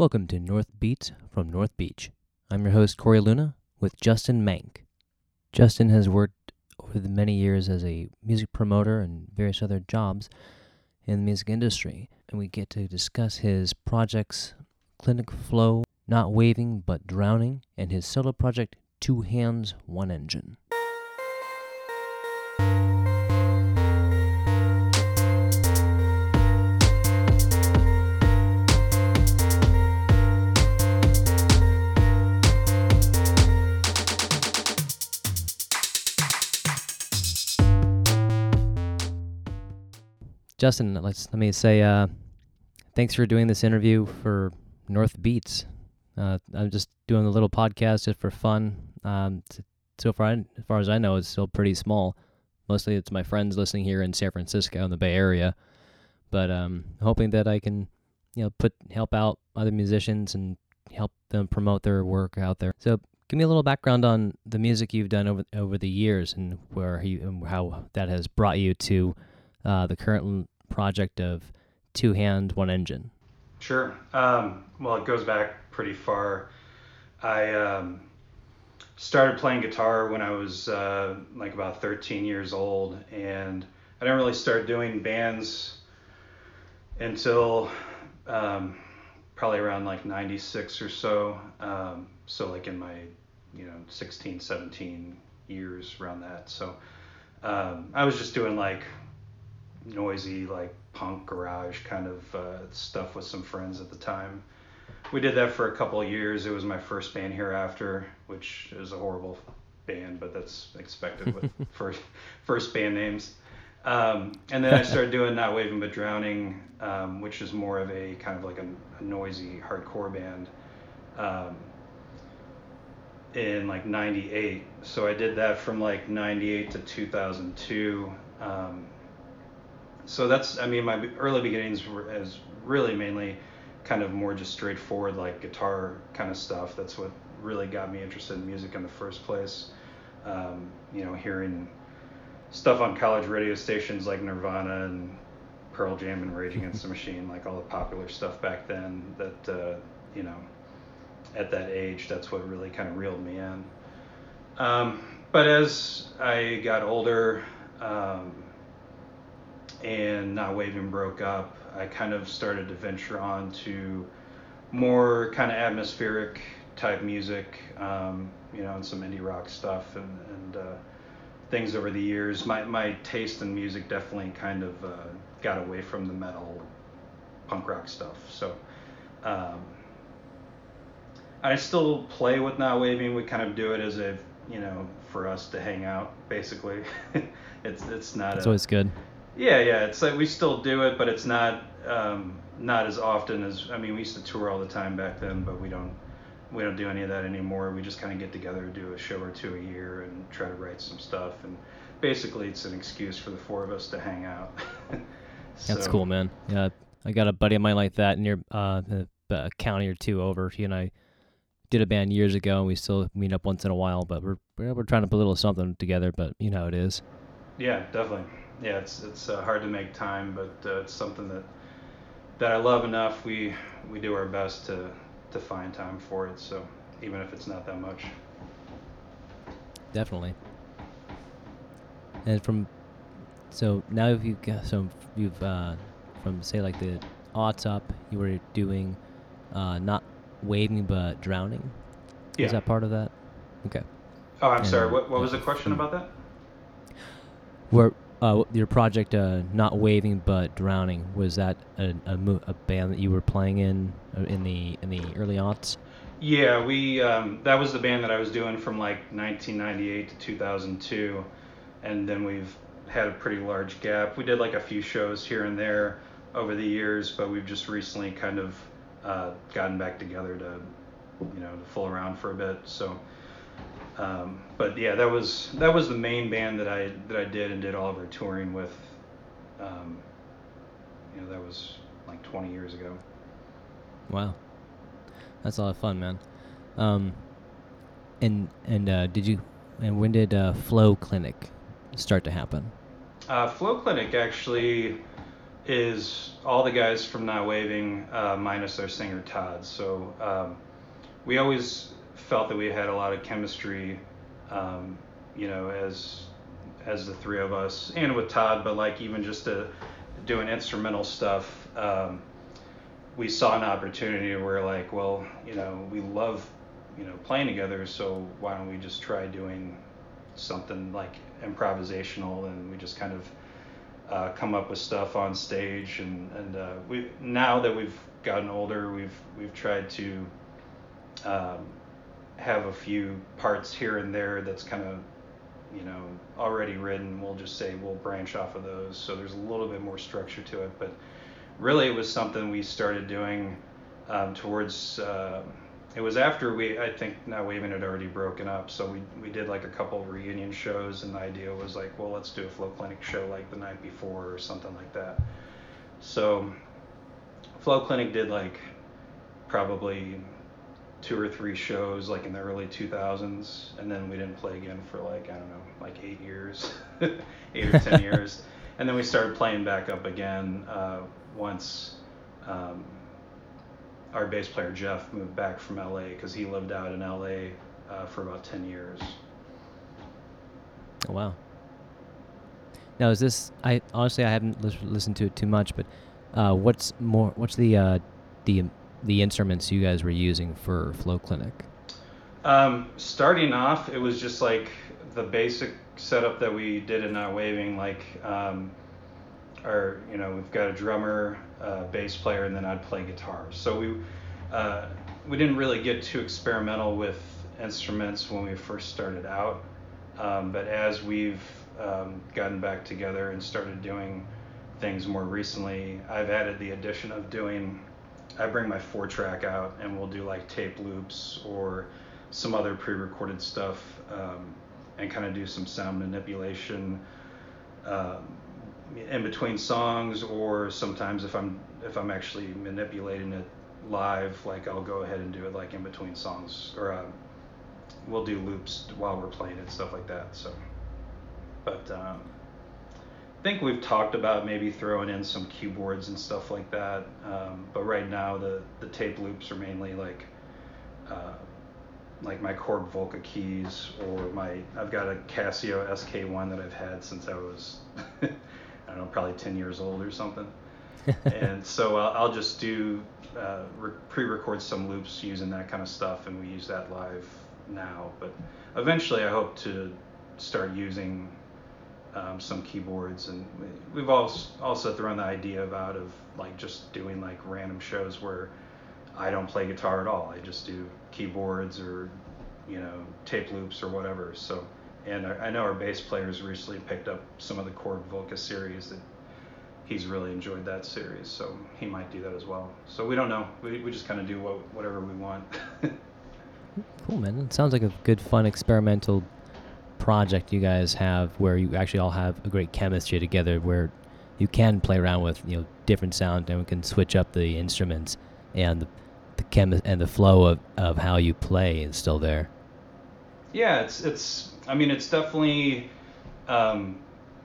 Welcome to North Beats from North Beach. I'm your host, Corey Luna, with Justin Mank. Justin has worked over the many years as a music promoter and various other jobs in the music industry, and we get to discuss his projects Clinic Flow, Not Waving But Drowning, and his solo project Two Hands, One Engine. Justin, let's let me say uh, thanks for doing this interview for North Beats. Uh, I'm just doing a little podcast just for fun. Um, so far, as far as I know, it's still pretty small. Mostly, it's my friends listening here in San Francisco in the Bay Area. But um, hoping that I can, you know, put help out other musicians and help them promote their work out there. So, give me a little background on the music you've done over over the years and where you and how that has brought you to uh, the current project of Two Hand, One Engine. Sure. Um, well, it goes back pretty far. I um, started playing guitar when I was uh, like about 13 years old, and I didn't really start doing bands until um, probably around like 96 or so. Um, so, like in my, you know, 16, 17 years around that. So, um, I was just doing like noisy like punk garage kind of uh, stuff with some friends at the time. We did that for a couple of years. It was my first band hereafter, which is a horrible band, but that's expected with first first band names. Um, and then I started doing Not Waving But Drowning, um, which is more of a kind of like a, a noisy hardcore band. Um, in like 98 so i did that from like 98 to 2002 um, so that's I mean my early beginnings were as really mainly kind of more just straightforward like guitar kind of stuff. That's what really got me interested in music in the first place. Um, you know, hearing stuff on college radio stations like Nirvana and Pearl Jam and Rage Against the Machine, like all the popular stuff back then. That uh, you know, at that age, that's what really kind of reeled me in. Um, but as I got older, um, and Not Waving broke up, I kind of started to venture on to more kind of atmospheric type music, um, you know, and some indie rock stuff and, and uh, things over the years. My, my taste in music definitely kind of uh, got away from the metal punk rock stuff. So um, I still play with Not Waving. We kind of do it as a, you know, for us to hang out, basically. it's it's not. It's always good. Yeah, yeah. It's like we still do it, but it's not um, not as often as I mean we used to tour all the time back then, but we don't we don't do any of that anymore. We just kind of get together, do a show or two a year, and try to write some stuff. And basically, it's an excuse for the four of us to hang out. so, That's cool, man. Yeah, I got a buddy of mine like that near uh, a county or two over. He and I did a band years ago, and we still meet up once in a while. But we're we're trying to put a little something together. But you know how it is. Yeah, definitely yeah, it's it's uh, hard to make time, but uh, it's something that that I love enough. We we do our best to to find time for it. So even if it's not that much. Definitely. And from so now you've got so you've uh, from say like the aughts up, you were doing uh, not waving but drowning. Yeah. Is that part of that? Okay. Oh, I'm and, sorry. What what was the question about that? Where uh, your project, uh, not waving but drowning, was that a, a, a, band that you were playing in uh, in the in the early aughts? Yeah, we um, that was the band that I was doing from like 1998 to 2002, and then we've had a pretty large gap. We did like a few shows here and there over the years, but we've just recently kind of uh, gotten back together to, you know, to fool around for a bit. So um, but yeah, that was that was the main band that I that I did and did all of our touring with. Um, you know, that was like 20 years ago. Wow, that's a lot of fun, man. Um, and and uh, did you and when did uh, Flow Clinic start to happen? Uh, Flow Clinic actually is all the guys from Not Waving uh, minus their singer Todd. So um, we always felt that we had a lot of chemistry, um, you know, as as the three of us and with Todd, but like even just to doing instrumental stuff, um, we saw an opportunity where like, well, you know, we love, you know, playing together, so why don't we just try doing something like improvisational and we just kind of uh, come up with stuff on stage and and uh, we now that we've gotten older we've we've tried to um, have a few parts here and there that's kind of you know already written. We'll just say we'll branch off of those. So there's a little bit more structure to it. But really it was something we started doing um, towards uh, it was after we i think Not Waving had already broken up. So we, we did like a couple reunion shows and the idea was like well let's do a flow clinic show like the night before or something like that. So flow clinic did like probably two or three shows like in the early 2000s and then we didn't play again for like i don't know like eight years eight or ten years and then we started playing back up again uh, once um, our bass player jeff moved back from la because he lived out in la uh, for about 10 years Oh, wow. Now, is this? I honestly I haven't lis- listened to it too much, but uh, what's more? What's the uh, the the instruments you guys were using for Flow Clinic? Um, starting off, it was just like the basic setup that we did in Not Waving, like um, our, you know, we've got a drummer, uh, bass player, and then I'd play guitar. So we uh, we didn't really get too experimental with instruments when we first started out, um, but as we've um, gotten back together and started doing things more recently, I've added the addition of doing I bring my four track out and we'll do like tape loops or some other pre-recorded stuff um, and kind of do some sound manipulation um, in between songs or sometimes if I'm if I'm actually manipulating it live like I'll go ahead and do it like in between songs or um, we'll do loops while we're playing it stuff like that so. But um, think we've talked about maybe throwing in some keyboards and stuff like that. Um, but right now, the, the tape loops are mainly like uh, like my Korg Volca keys or my I've got a Casio SK1 that I've had since I was I don't know probably 10 years old or something. and so I'll, I'll just do uh, re- pre-record some loops using that kind of stuff, and we use that live now. But eventually, I hope to start using um, some keyboards, and we- we've also also thrown the idea about of like just doing like random shows where I don't play guitar at all. I just do keyboards or you know tape loops or whatever. So, and I I know our bass players recently picked up some of the Korg Volca series that he's really enjoyed that series, so he might do that as well. So we don't know. We, we just kind of do what, whatever we want. Cool, man. It sounds like a good, fun, experimental project you guys have where you actually all have a great chemistry together where you can play around with, you know, different sound and we can switch up the instruments and the, the chemi- and the flow of, of how you play is still there. Yeah, it's it's. I mean, it's definitely um,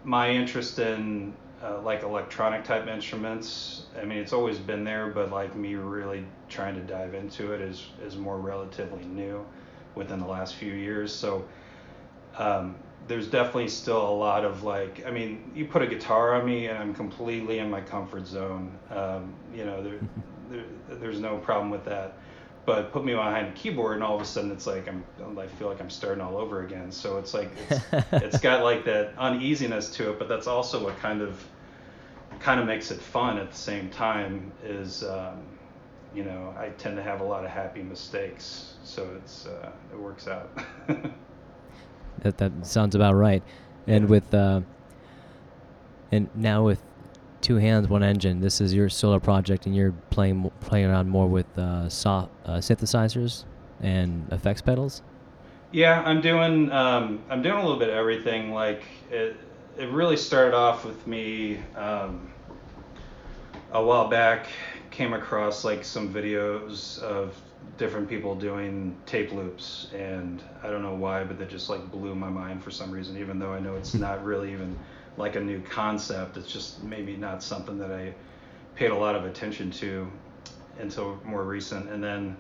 my interest in uh, like electronic type instruments. I mean, it's always been there, but like me really trying to dive into it is is more relatively new within the last few years. So um, there's definitely still a lot of like. I mean, you put a guitar on me, and I'm completely in my comfort zone. Um, you know, there, there there's no problem with that but put me behind a keyboard and all of a sudden it's like I'm I feel like I'm starting all over again. So it's like it's, it's got like that uneasiness to it, but that's also what kind of kind of makes it fun at the same time is um, you know I tend to have a lot of happy mistakes, so it's uh, it works out. That that sounds about right. And with uh, and now with two hands, one engine, this is your solo project, and you're playing playing around more with uh, soft uh, synthesizers and effects pedals. Yeah, I'm doing um, I'm doing a little bit of everything. Like it, it really started off with me um, a while back. Came across like some videos of different people doing tape loops, and I don't know why, but that just like blew my mind for some reason. Even though I know it's not really even like a new concept. It's just maybe not something that I paid a lot of attention to until more recent. And then,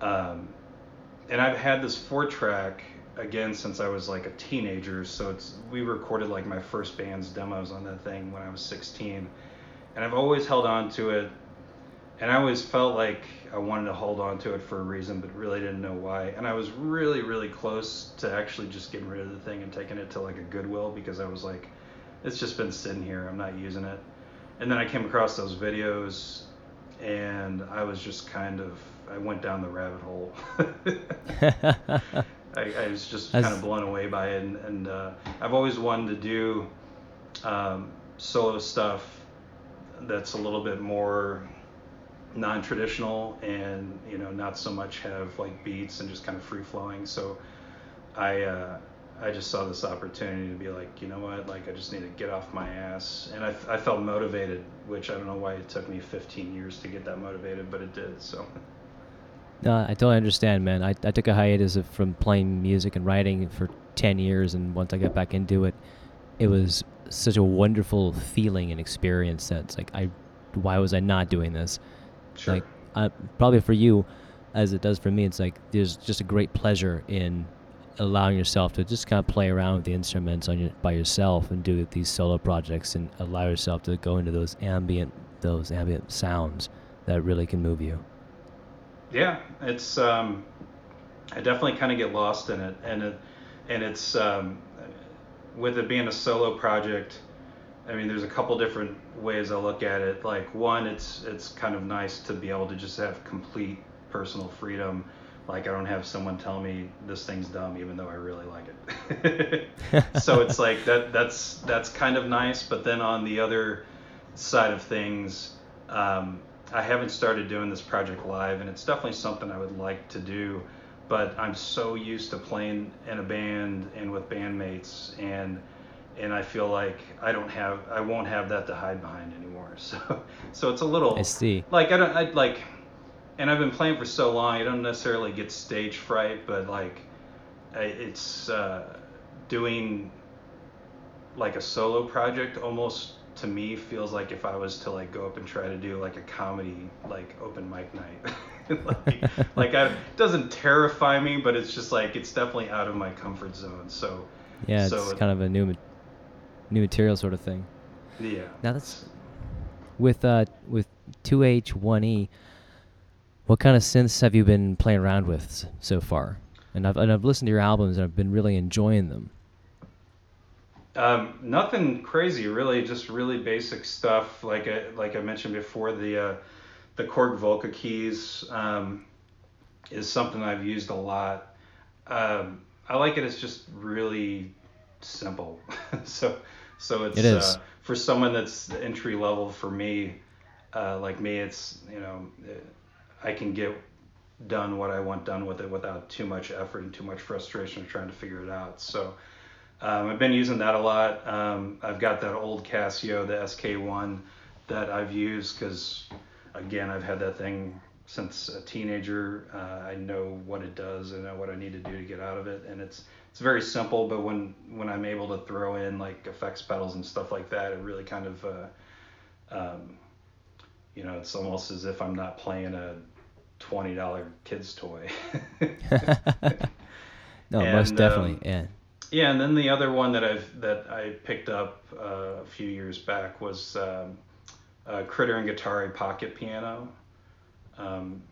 um, and I've had this four track again since I was like a teenager. So it's we recorded like my first band's demos on that thing when I was 16, and I've always held on to it. And I always felt like I wanted to hold on to it for a reason, but really didn't know why. And I was really, really close to actually just getting rid of the thing and taking it to like a Goodwill because I was like, it's just been sitting here. I'm not using it. And then I came across those videos, and I was just kind of I went down the rabbit hole. I, I, was just kind of blown away by it, and, and uh, I've always wanted to do um, solo stuff that's a little bit more non-traditional and you know not so much have like beats and just kind of free flowing. So I uh, I just saw this opportunity to be like, you know what, like I just need to get off my ass, and I, I felt motivated, which I don't know why it took me 15 years to get that motivated, but it did. So. No, I totally understand, man. I, I took a hiatus from playing music and writing for 10 years, and once I got back into it, it was such a wonderful feeling and experience that's like, I, why was I not doing this? Sure. Like, uh, probably for you, as it does for me, it's like there's just a great pleasure in allowing yourself to just kind of play around with the instruments on your, by yourself and do these solo projects and allow yourself to go into those ambient those ambient sounds that really can move you. Yeah, it's um, I definitely kind of get lost in it, and it and it's um, with it being a solo project. I mean, there's a couple different ways I look at it. Like one, it's it's kind of nice to be able to just have complete personal freedom like I don't have someone tell me this thing's dumb even though I really like it. so it's like that that's that's kind of nice. But then on the other side of things, um, I haven't started doing this project live, and it's definitely something I would like to do. But I'm so used to playing in a band and with bandmates, and and I feel like I don't have I won't have that to hide behind anymore. So so it's a little I see. Like I don't I like and I've been playing for so long, I don't necessarily get stage fright, but like, it's uh, doing like a solo project almost to me feels like if I was to like go up and try to do like a comedy like open mic night. like, like I, it doesn't terrify me, but it's just like it's definitely out of my comfort zone. So yeah, so it's kind of a new new material sort of thing. Yeah. Now that's with uh with 2H1E what kind of synths have you been playing around with so far? And I've, and I've listened to your albums and I've been really enjoying them. Um, nothing crazy, really. Just really basic stuff. Like I, like I mentioned before, the uh, the Korg Volca keys um, is something I've used a lot. Um, I like it. It's just really simple. so so it's it is. Uh, for someone that's entry level. For me, uh, like me, it's you know. It, I can get done what I want done with it without too much effort and too much frustration of trying to figure it out. So um, I've been using that a lot. Um, I've got that old Casio, the SK1, that I've used because, again, I've had that thing since a teenager. Uh, I know what it does. I know what I need to do to get out of it, and it's it's very simple. But when when I'm able to throw in like effects pedals and stuff like that, it really kind of uh, um, you know, it's almost as if I'm not playing a twenty dollar kids toy. no, and, most definitely, um, yeah. Yeah, and then the other one that I've that I picked up uh, a few years back was um, a Critter and Guitari pocket piano. Um,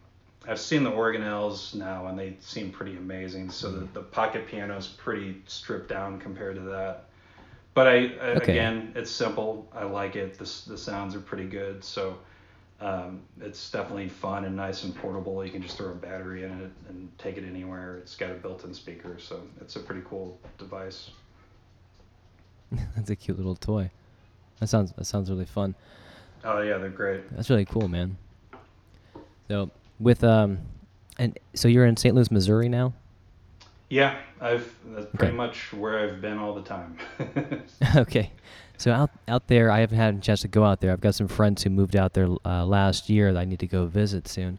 I've seen the organelles now, and they seem pretty amazing. So the, the pocket piano is pretty stripped down compared to that. But I, I okay. again, it's simple. I like it. The the sounds are pretty good. So um, it's definitely fun and nice and portable. You can just throw a battery in it and take it anywhere. It's got a built-in speaker, so it's a pretty cool device. That's a cute little toy. That sounds that sounds really fun. Oh yeah, they're great. That's really cool, man. So with um, and so you're in St. Louis, Missouri now. Yeah, I've that's pretty much where I've been all the time. okay, so out out there, I haven't had a chance to go out there. I've got some friends who moved out there uh, last year that I need to go visit soon.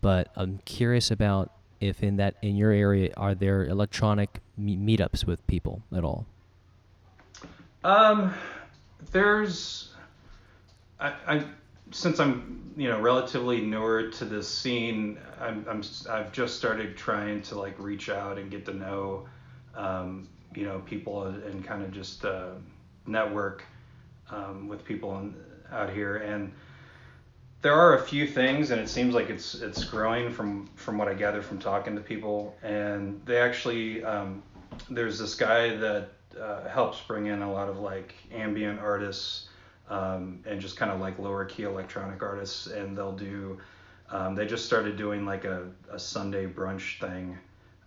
But I'm curious about if in that in your area are there electronic me- meetups with people at all? Um, there's, I, I since I'm you know relatively newer to this scene, I'm, I'm I've just started trying to like reach out and get to know, um, you know, people and, kind of just uh, network um, with people in, out here. And there are a few things and it seems like it's it's growing from from what I gather from talking to people. And they actually um, there's this guy that uh, helps bring in a lot of like ambient artists um, and just kind of like lower key electronic artists and they'll do um, they just started doing like a, a Sunday brunch thing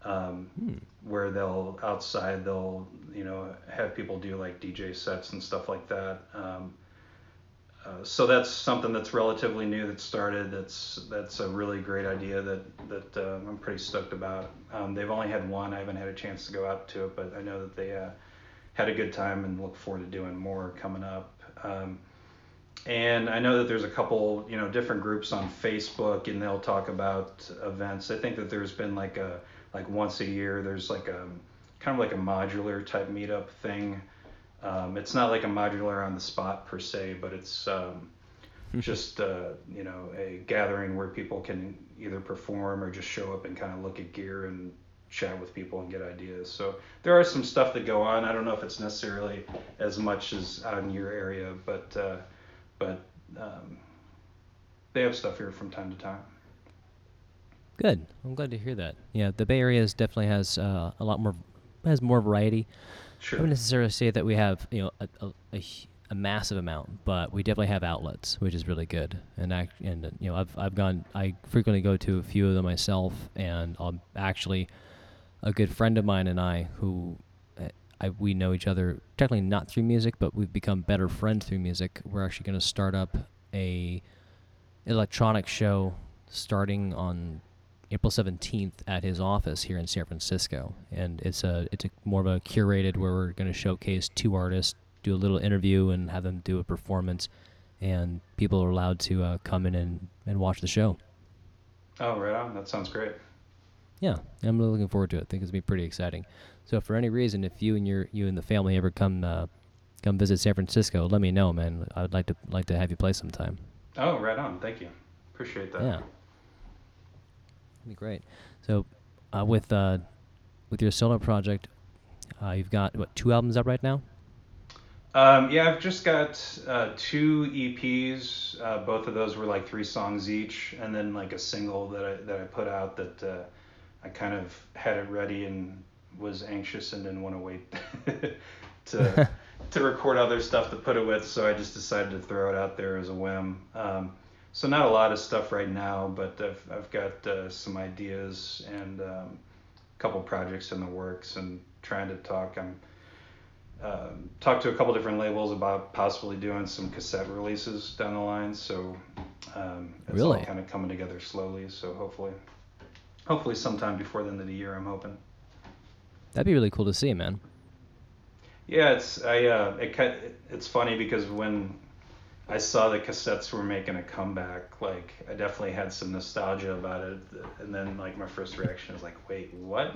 um, hmm. where they'll outside they'll you know have people do like DJ sets and stuff like that um, uh, so that's something that's relatively new that started. That's that's a really great idea that that uh, I'm pretty stoked about. Um, they've only had one. I haven't had a chance to go out to it, but I know that they uh, had a good time and look forward to doing more coming up. Um, and I know that there's a couple, you know, different groups on Facebook, and they'll talk about events. I think that there's been like a like once a year. There's like a kind of like a modular type meetup thing um, it's not like a modular on the spot per se, but it's um, hmm. just uh, you know a gathering where people can either perform or just show up and kind of look at gear and chat with people and get ideas. So there are some stuff that go on. I don't know if it's necessarily as much as out in your area, but uh, but um, they have stuff here from time to time. Good. I'm glad to hear that. Yeah, the Bay Area definitely has uh, a lot more has more variety. Sure. I wouldn't necessarily say that we have you know a, a, a, a, massive amount, but we definitely have outlets, which is really good. And I and you know I've I've gone I frequently go to a few of them myself, and I'm actually a good friend of mine and I who uh, I, we know each other technically not through music, but we've become better friends through music. We're actually going to start up a electronic show starting on April 17th at his office here in San Francisco, and it's a it's a more of a curated where we're going to showcase two artists, do a little interview, and have them do a performance, and people are allowed to uh, come in and, and watch the show. Oh, right on! That sounds great. Yeah, I'm really looking forward to it. I think it's gonna be pretty exciting. So, for any reason, if you and your you and the family ever come uh, come visit San Francisco, let me know, man. I'd like to like to have you play sometime. Oh, right on! Thank you. Appreciate that. Yeah be great. So, uh, with uh, with your solo project, uh, you've got what two albums up right now? Um, yeah, I've just got uh, two EPs. Uh, both of those were like three songs each, and then like a single that I that I put out that uh, I kind of had it ready and was anxious and didn't want to wait to to record other stuff to put it with, so I just decided to throw it out there as a whim. Um, so not a lot of stuff right now, but I've, I've got uh, some ideas and um, a couple projects in the works and trying to talk. I'm talked to a couple different labels about possibly doing some cassette releases down the line. So um, it's really? all kind of coming together slowly. So hopefully, hopefully sometime before the end of the year, I'm hoping. That'd be really cool to see, man. Yeah, it's I uh, it it's funny because when I saw the cassettes were making a comeback. Like I definitely had some nostalgia about it, and then like my first reaction was like, "Wait, what?"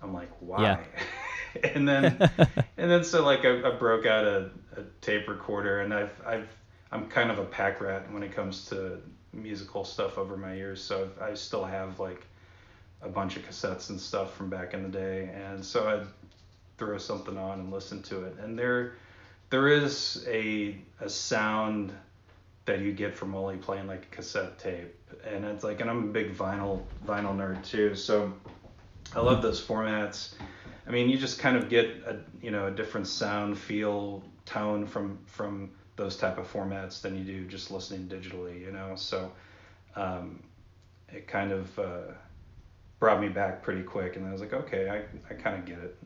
I'm like, "Why?" Yeah. and then and then so like I, I broke out a, a tape recorder, and I've I've I'm kind of a pack rat when it comes to musical stuff over my years, so I still have like a bunch of cassettes and stuff from back in the day, and so I'd throw something on and listen to it, and they're there is a a sound that you get from only playing like a cassette tape. And it's like and i'm a big vinyl vinyl nerd too so i love those formats. I mean you just kind of get a you know a different sound feel tone from from those type of formats than you do just listening digitally you know? So um, it kind of uh, brought me back pretty quick and i was like okay i, I kind of get it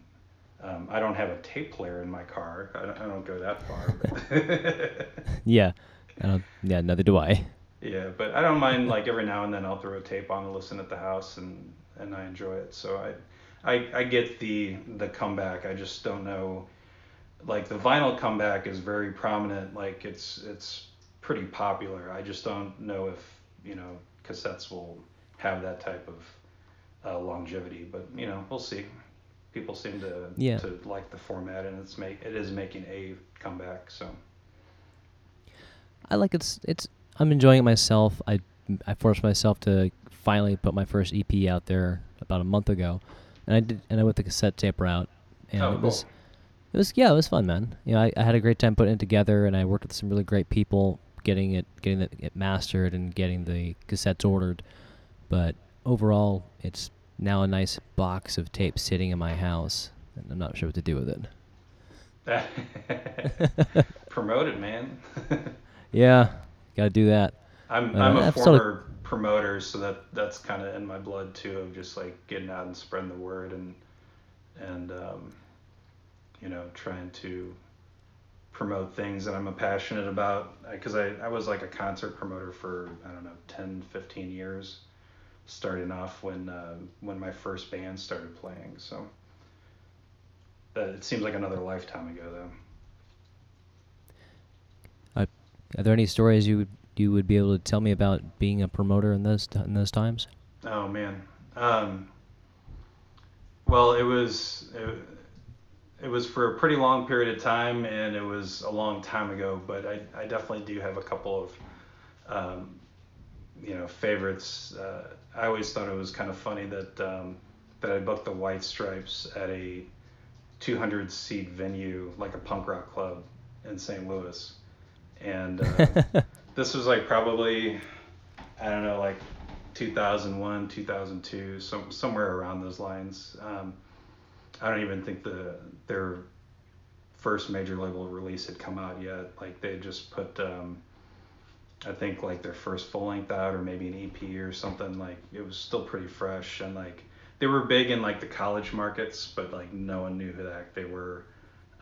um, I don't have a tape player in my car. I don't, I don't go that far. yeah, yeah, neither do I. Yeah, but I don't mind. Like every now and then, I'll throw a tape on and listen at the house, and and I enjoy it. So I, I, I get the the comeback. I just don't know. Like the vinyl comeback is very prominent. Like it's it's pretty popular. I just don't know if you know cassettes will have that type of uh, longevity. But you know, we'll see people seem to yeah. to like the format, and it's make it is making a comeback. So I like it's it's I'm enjoying it myself. I I forced myself to finally put my first EP out there about a month ago, and I did and I went the cassette tape route, and Oh, it was cool. it was yeah it was fun man. You know I, I had a great time putting it together, and I worked with some really great people getting it getting it mastered and getting the cassettes ordered, but overall it's now a nice box of tape sitting in my house, and I'm not sure what to do with it. Promote it, man. Yeah, gotta do that. I'm Uh, I'm a of- former promoter, so that that's kind of in my blood too, of just like getting out and spreading the word and and um, you know trying to promote things that I'm passionate about. Because I, I was like a concert promoter for I don't know 10, 15 years, starting off when uh, when my first band started playing. So that it seems like another lifetime ago though. Are there any stories you would you would be able to tell me about being a promoter in those in those times? Oh man. Um, well, it was it, it was for a pretty long period of time, and it was a long time ago. But I, I definitely do have a couple of um, you know favorites. Uh, I always thought it was kind of funny that um, that I booked the White Stripes at a 200 seat venue, like a punk rock club in St. Louis, and uh, this was like probably I don't know like 2001 2002 some somewhere around those lines um, I don't even think the their first major label release had come out yet like they just put um, I think like their first full length out or maybe an EP or something like it was still pretty fresh and like they were big in like the college markets but like no one knew who the heck they were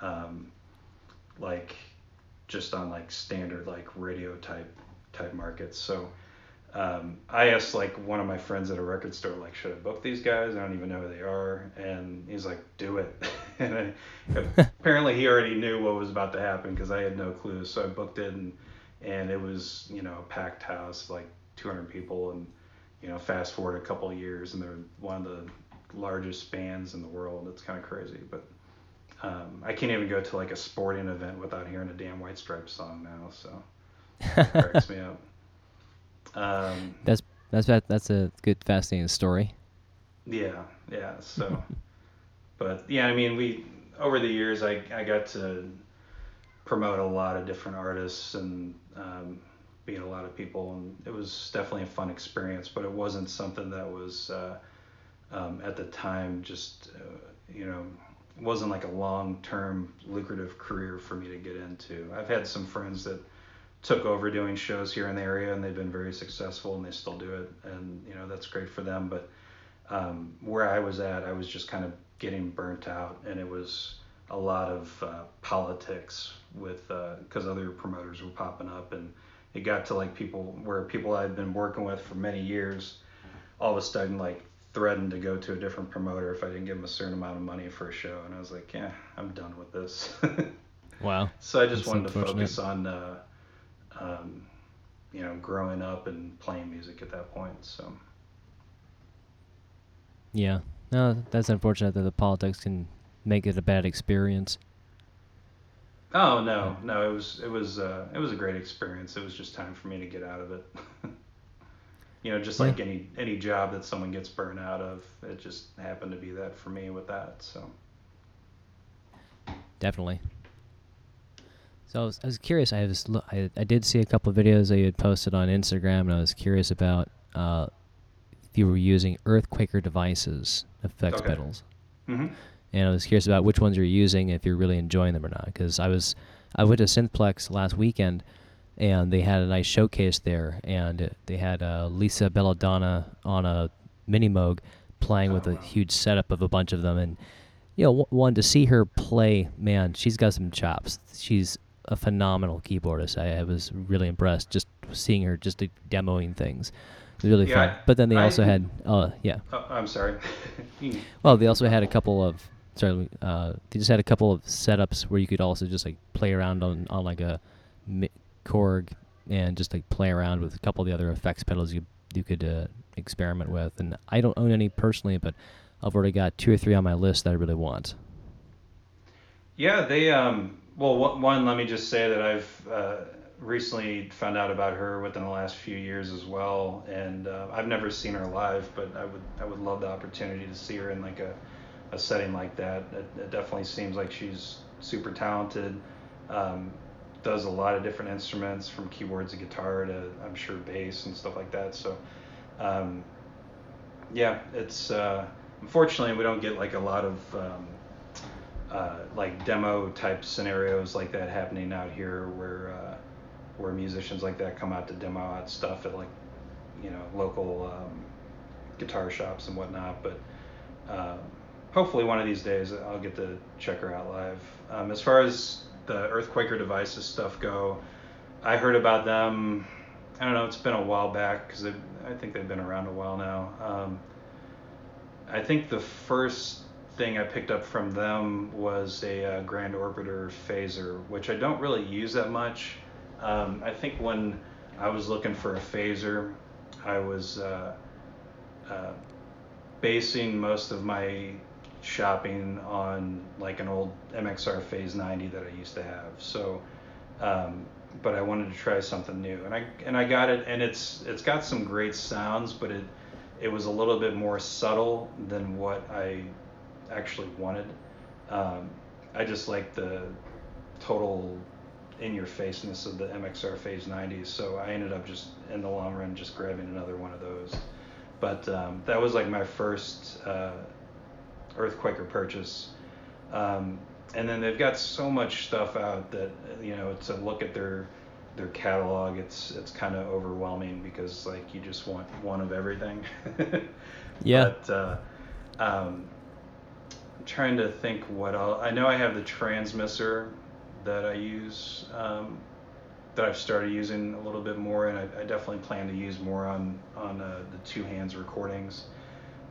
um, like just on like standard like radio type type markets. So um, I asked like one of my friends at a record store like, should I book these guys? I don't even know who they are, and he's like, do it. and I, apparently he already knew what was about to happen because I had no clue. So I booked it, and and it was you know a packed house, like 200 people, and you know fast forward a couple of years, and they're one of the largest bands in the world. It's kind of crazy, but um, I can't even go to like a sporting event without hearing a damn White Stripes song now. So it cracks me up. Um, That's that's that, that's a good fascinating story. yeah, yeah. So, but yeah, I mean, we over the years, I I got to promote a lot of different artists and um, meet a lot of people, and it was definitely a fun experience. But it wasn't something that was uh, um, at the time just uh, you know wasn't like a long term lucrative career for me to get into. I've had some friends that took over doing shows here in the area and they've been very successful and they still do it and you know that's great for them but um, where I was at I was just kind of getting burnt out and it was a lot of uh, politics with because other promoters were popping up and it got to like people where people I'd been working with for many years all of a sudden like threatened to go to a different promoter if I didn't give them a certain amount of money for a show and I was like yeah I'm done with this Wow. so I just That's wanted to focus on uh, um, you know growing up and playing music at that point so Yeah. No, that's unfortunate that the politics can make it a bad experience. oh no no it was it was uh, it was a great experience it was just time for me to get out of it you know just like Yeah. any any job that someone gets burned out of it just happened to be that for me with that so Definitely. So I was, I was curious. I was I, I did see a couple of videos that you had posted on Instagram, and I was curious about uh, if you were using Earthquaker devices, effects Okay. pedals, hmm and I was curious about which ones you're using, if you're really enjoying them or not. Because I was I went to Synthplex last weekend, and they had a nice showcase there, and they had uh, Lisa Bella Donna on a mini Moog playing with Oh, a wow. huge setup of a bunch of them, and you know, w- one to see her play, man, she's got some chops. She's a phenomenal keyboardist. I, I was really impressed just seeing her just uh, demoing things. It was really Yeah, fun. But then they I- also had, uh, yeah. oh, I'm sorry Well, they also had a couple of, sorry, uh, they just had a couple of setups where you could also just like play around on, on like a Korg and just like play around with a couple of the other effects pedals you you could uh, experiment with. And I don't own any personally, but I've already got two or three on my list that I really want. Yeah, they um well one let me just say that I've uh, recently found out about her within the last few years as well, and uh, I've never seen her live, but I would I would love the opportunity to see her in like a, a setting like that. It, it definitely seems like she's super talented. Um, does a lot of different instruments from keyboards to guitar to I'm sure bass and stuff like that. So um, yeah, it's uh, unfortunately we don't get like a lot of um, uh, like demo type scenarios like that happening out here where uh, where musicians like that come out to demo out stuff at like you know local um, guitar shops and whatnot. But um, hopefully one of these days I'll get to check her out live. Um, as far as the Earthquaker devices stuff go, I heard about them. I don't know. It's been a while back because I think they've been around a while now. Um, I think the first thing I picked up from them was a uh, Grand Orbiter phaser, which I don't really use that much. Um, I think when I was looking for a phaser, I was uh, uh, basing most of my shopping on like an old MXR Phase 90 that I used to have. So, um, but I wanted to try something new, and I and I got it, and it's it's got some great sounds, but it it was a little bit more subtle than what I actually wanted. Um, I just like the total in your faceness of the MXR Phase 90s, so I ended up just in the long run just grabbing another one of those. But um, that was like my first uh, Earthquaker purchase. Um, and then they've got so much stuff out that you know to look at their their catalog. It's it's kind of overwhelming because like you just want one of everything. Yeah. But uh, um, I'm trying to think what I'll, I know I have the Transmisser that I use um, that I've started using a little bit more and I, I definitely plan to use more on on uh, the two hands recordings.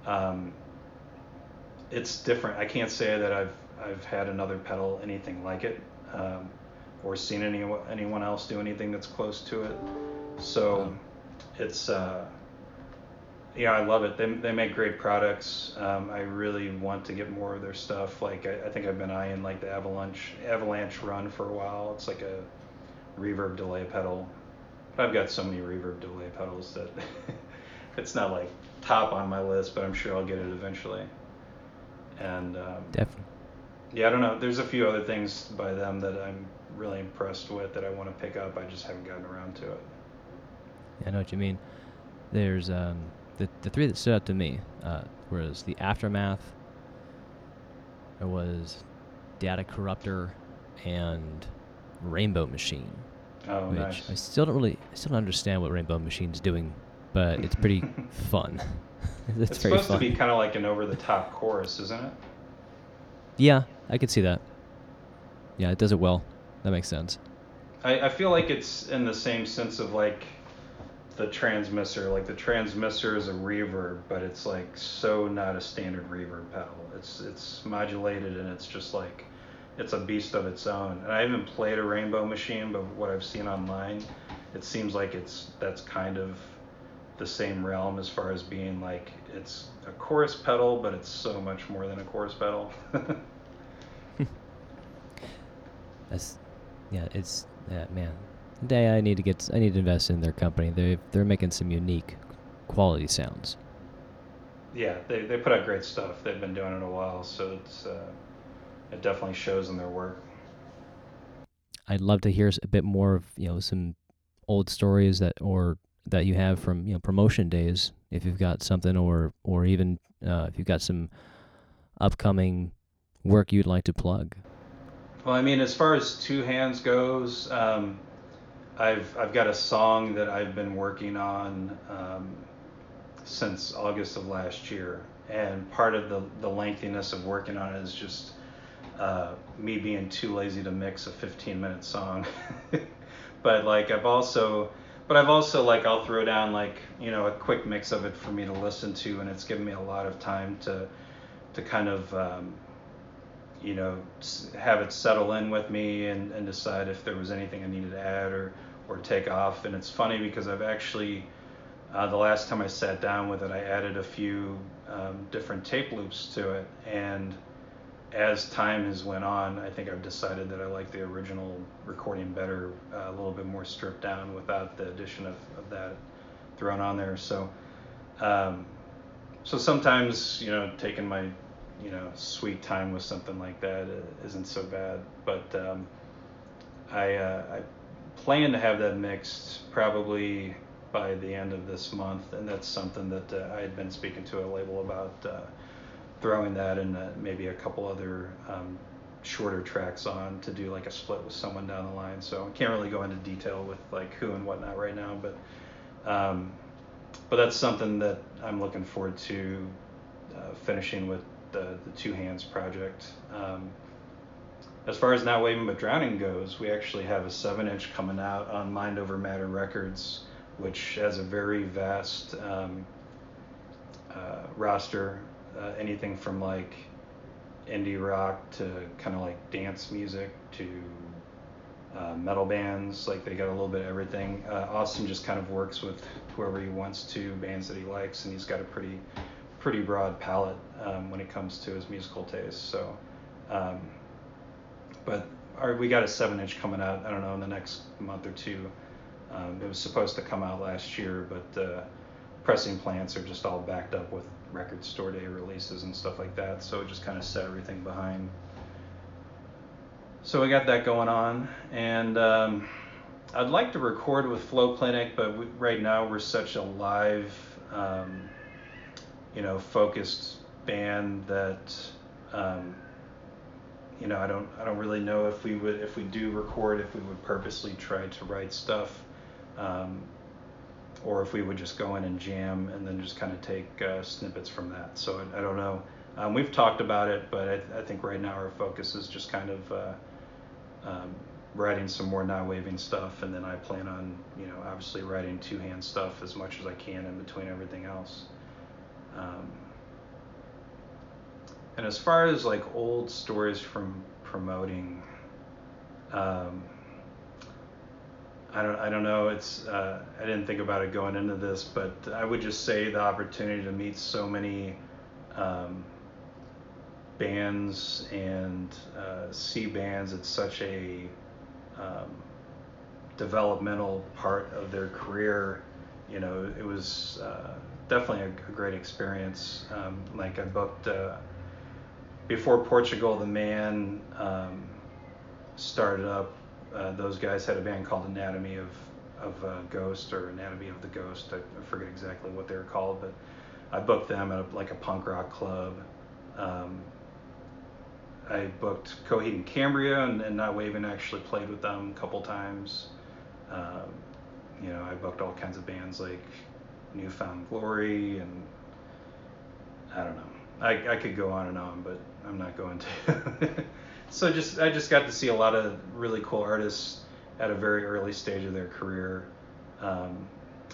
Um, it's different I can't say that I've I've had another pedal anything like it, um, or seen any anyone else do anything that's close to it. So it's uh, yeah, I love it. They they make great products. Um, I really want to get more of their stuff. Like I, I think I've been eyeing like the Avalanche Avalanche Run for a while. It's like a reverb delay pedal. But I've got so many reverb delay pedals that it's not like top on my list, but I'm sure I'll get it eventually. And um, definitely yeah, I don't know. There's a few other things by them that I'm really impressed with that I want to pick up. I just haven't gotten around to it. Yeah, I know what you mean. There's um, the the three that stood out to me uh, was the Afterneath. There was Data Corruptor and Rainbow Machine. Oh, which nice. I still don't really, I still don't understand what Rainbow Machine's doing, but it's pretty fun. it's, it's supposed fun. to be kind of like an over-the-top chorus, isn't it? Yeah, I could see that. Yeah, it does it well. That makes sense. I, I feel like it's in the same sense of like the Transmisser. Like the Transmisser is a reverb, but it's like so not a standard reverb pedal. It's it's modulated and it's just like it's a beast of its own. And I haven't played a Rainbow Machine, but what I've seen online, it seems like it's that's kind of the same realm as far as being like it's a chorus pedal, but it's so much more than a chorus pedal. That's yeah, it's yeah, man. Day I need to get I need to invest in their company. They they're making some unique quality sounds. Yeah, they they put out great stuff. They've been doing it a while, so it's uh, it definitely shows in their work. I'd love to hear a bit more of you know some old stories that or that you have from you know promotion days if you've got something or or even uh, if you've got some upcoming work you'd like to plug? Well i mean as far as two hands goes um, i've i've got a song that i've been working on um, since august of last year. And part of the the lengthiness of working on it is just uh, me being too lazy to mix a 15 minute song. But like i've also but I've also like I'll throw down like you know a quick mix of it for me to listen to, and it's given me a lot of time to to kind of um, you know have it settle in with me and, and decide if there was anything I needed to add or or take off. And it's funny because I've actually uh, the last time I sat down with it, I added a few um, different tape loops to it, and as time has went on, I think I've decided that I like the original recording better, uh, a little bit more stripped down without the addition of, of that thrown on there. So, um, so sometimes you know taking my you know sweet time with something like that uh, isn't so bad. But um, I, uh, I plan to have that mixed probably by the end of this month, and that's something that uh, I had been speaking to a label about uh, throwing that and uh, maybe a couple other um, shorter tracks on to do like a split with someone down the line. So I can't really go into detail with like who and whatnot right now, but um, but that's something that I'm looking forward to uh, finishing with the the two hands project. Um, as far as not waving but drowning goes, we actually have a seven inch coming out on Mind Over Matter Records, which has a very vast um, uh, roster uh, anything from like indie rock to kind of like dance music to uh, metal bands. Like they got a little bit of everything. Uh, Austin just kind of works with whoever he wants to, bands that he likes, and he's got a pretty pretty broad palette um, when it comes to his musical taste. So, um, but our, we got a seven inch coming out. I don't know in the next month or two. Um, it was supposed to come out last year, but uh, pressing plants are just all backed up with record store day releases and stuff like that. So it just kind of set everything behind. So we got that going on, and um, I'd like to record with Flow Clinic, but we, right now we're such a live, um, you know, focused band that, um, you know, I don't, I don't really know if we would, if we do record, if we would purposely try to write stuff. Um, or if we would just go in and jam and then just kind of take uh, snippets from that. So I, I don't know. Um, we've talked about it, but I, I, think right now our focus is just kind of uh, um, writing some more not waving stuff, and then I plan on, you know, obviously writing two hand stuff as much as I can in between everything else. Um, and as far as like old stories from promoting, um, I don't, I don't know. It's uh, I didn't think about it going into this, but I would just say the opportunity to meet so many um, bands and uh, see bands at such a um, developmental part of their career. You know, it was uh, definitely a, a, great experience. Um, like I booked uh, before Portugal the Man um, started up uh, those guys had a band called Anatomy of of uh, Ghost or Anatomy of the Ghost. I, I, forget exactly what they were called, but I booked them at a, like a punk rock club. Um, I booked Coheed and Cambria, and, and Waving actually played with them a couple times. Um, you know, I booked all kinds of bands like New Found Glory, and I don't know. I, I could go on and on, but I'm not going to. so just I just got to see a lot of really cool artists at a very early stage of their career. Um,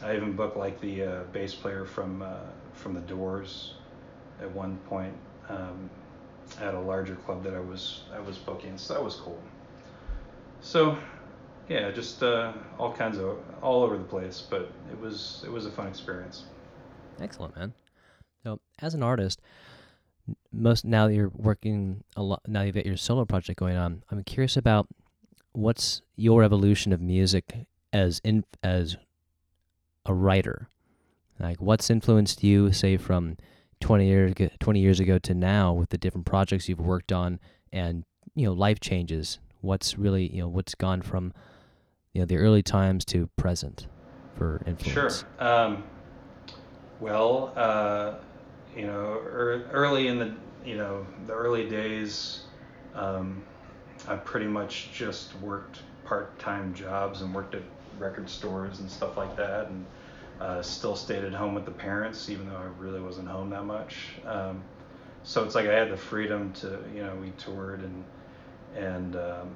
I even booked like the uh, bass player from uh, from the Doors at one point um, at a larger club that I was I was booking, so that was cool. So yeah, just uh, all kinds of all over the place, but it was it was a fun experience. Excellent, man. So as an artist, most now that you're working a lot now you've got your solo project going on i'm curious about what's your evolution of music as in as a writer? Like what's influenced you say from 20 years 20 years ago to now with the different projects you've worked on and you know life changes? What's really you know what's gone from you know the early times to present for influence? Sure. Um, well uh, you know, early in the, you know, the early days, um, I pretty much just worked part-time jobs and worked at record stores and stuff like that, and uh, still stayed at home with the parents, even though I really wasn't home that much. Um, so it's like I had the freedom to, you know, we toured and and um,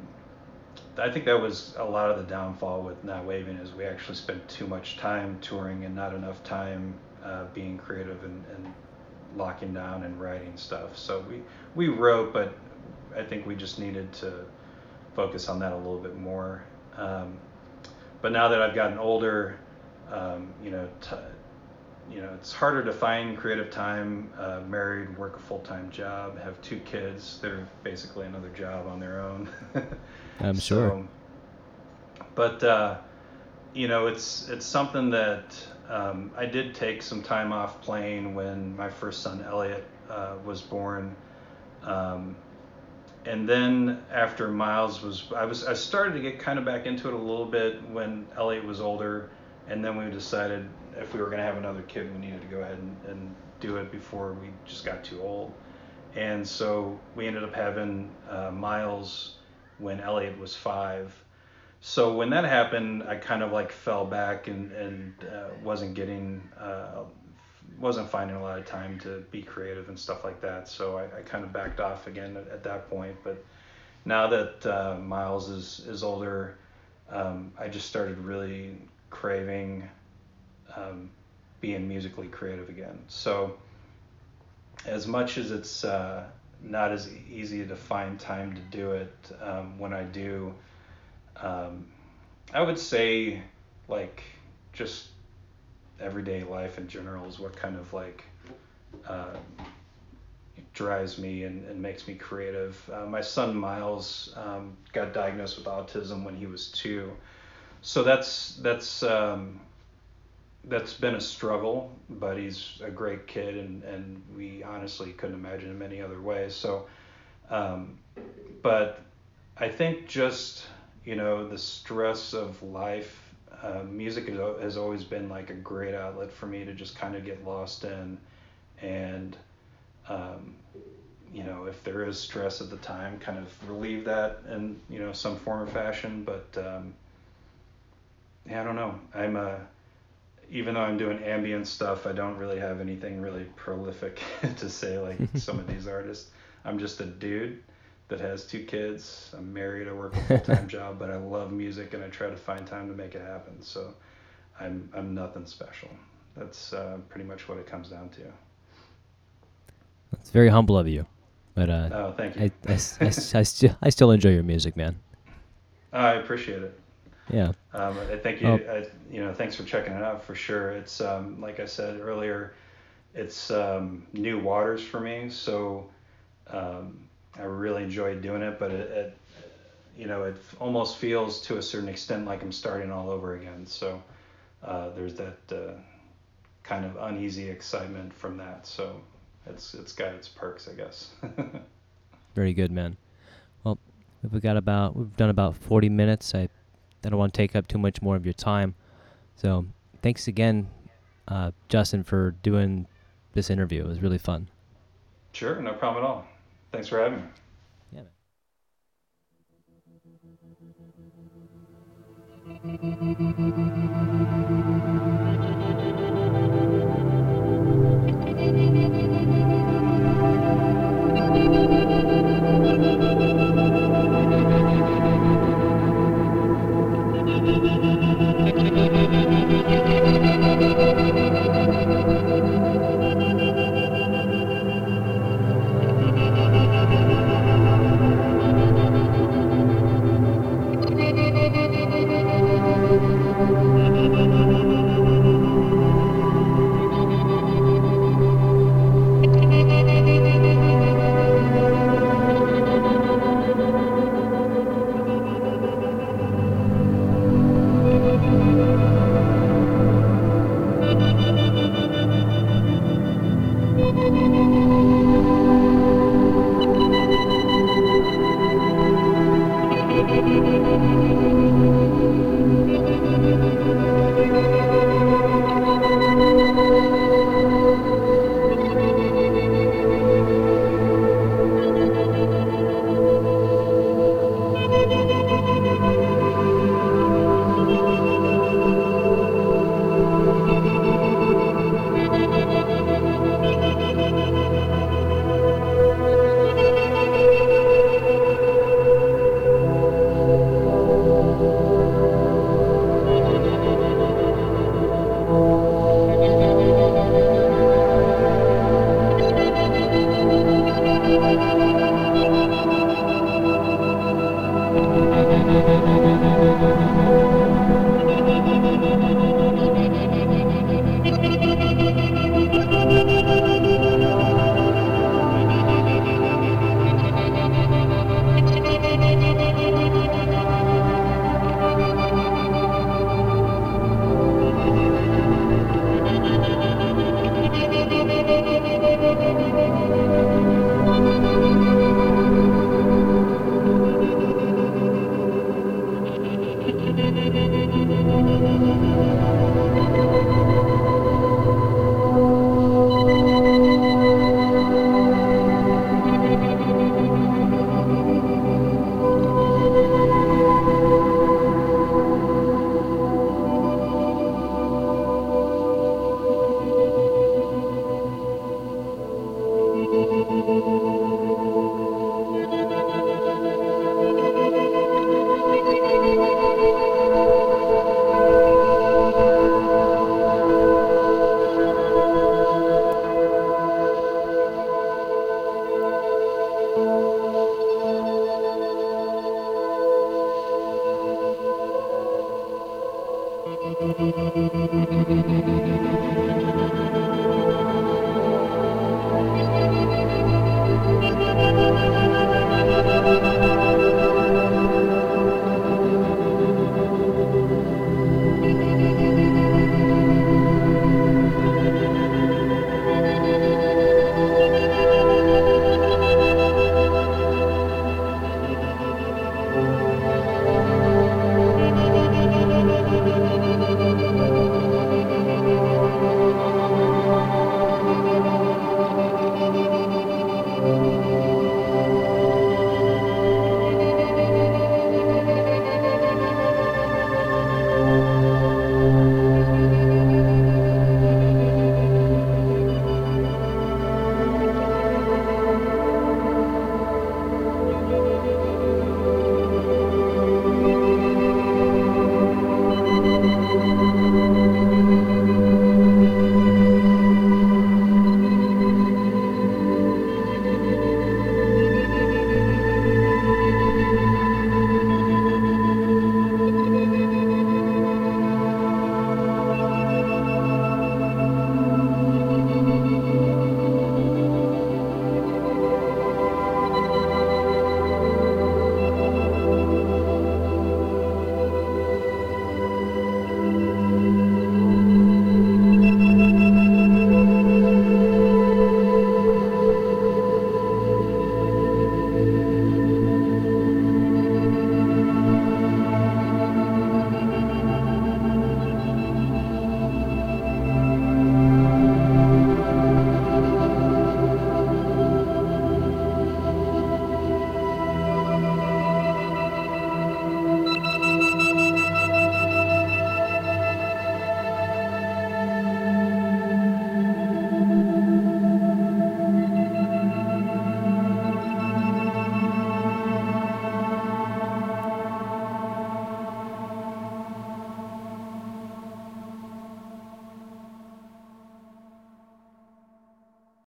I think that was a lot of the downfall with not waving is we actually spent too much time touring and not enough time uh, being creative and, and locking down and writing stuff. So we we wrote, but I think we just needed to focus on that a little bit more. Um, but now that I've gotten older, um, you know, t- you know, it's harder to find creative time. Uh, married, work a full time job, have two kids. They're basically another job on their own. I'm sure. but uh, you know, it's it's something that um, I did take some time off playing when my first son Elliot uh, was born. Um, and then after Miles was, I was, I started to get kind of back into it a little bit when Elliot was older, and then we decided if we were going to have another kid, we needed to go ahead and, and do it before we just got too old. And so we ended up having uh, Miles when Elliot was five. So when that happened, I kind of like fell back and, and uh, wasn't getting, uh, wasn't finding a lot of time to be creative and stuff like that. So I, I kind of backed off again at, at, that point. But now that uh, Miles is, is older, um, I just started really craving um, being musically creative again. So, as much as it's uh, not as easy to find time to do it, um, when I do, um, I would say like just everyday life in general is what kind of like uh, drives me and, and makes me creative. Uh, my son Miles um, got diagnosed with autism when he was two, so that's that's um, that's been a struggle, but he's a great kid, and, and we honestly couldn't imagine him any other way. So, um, but I think just you know the stress of life, uh, music has, always been like a great outlet for me to just kind of get lost in, and um, you know if there is stress at the time, kind of relieve that in you know some form or fashion. But um, yeah, I don't know. I'm a even though I'm doing ambient stuff, I don't really have anything really prolific to say like some of these artists. I'm just a dude that has two kids. I'm married. I work a full time job, but I love music and I try to find time to make it happen. So I'm I'm nothing special. That's uh, pretty much what it comes down to. It's very humble of you, but uh, oh, thank you. I, I, I, I, still I still enjoy your music, man. I appreciate it. Yeah. Um, I thank you. Oh. You know, thanks for checking it out for sure. It's um, like I said earlier, it's um, new waters for me. So um, I really enjoy doing it, but it, it, you know, it almost feels to a certain extent like I'm starting all over again. So uh, there's that uh, kind of uneasy excitement from that. So it's it's got its perks, I guess. Very good, man. Well, we've got about we've done about 40 minutes. I I don't want to take up too much more of your time. So thanks again, uh, Justin, for doing this interview. It was really fun. Sure, no problem at all. Thanks for having me. Yeah. Man.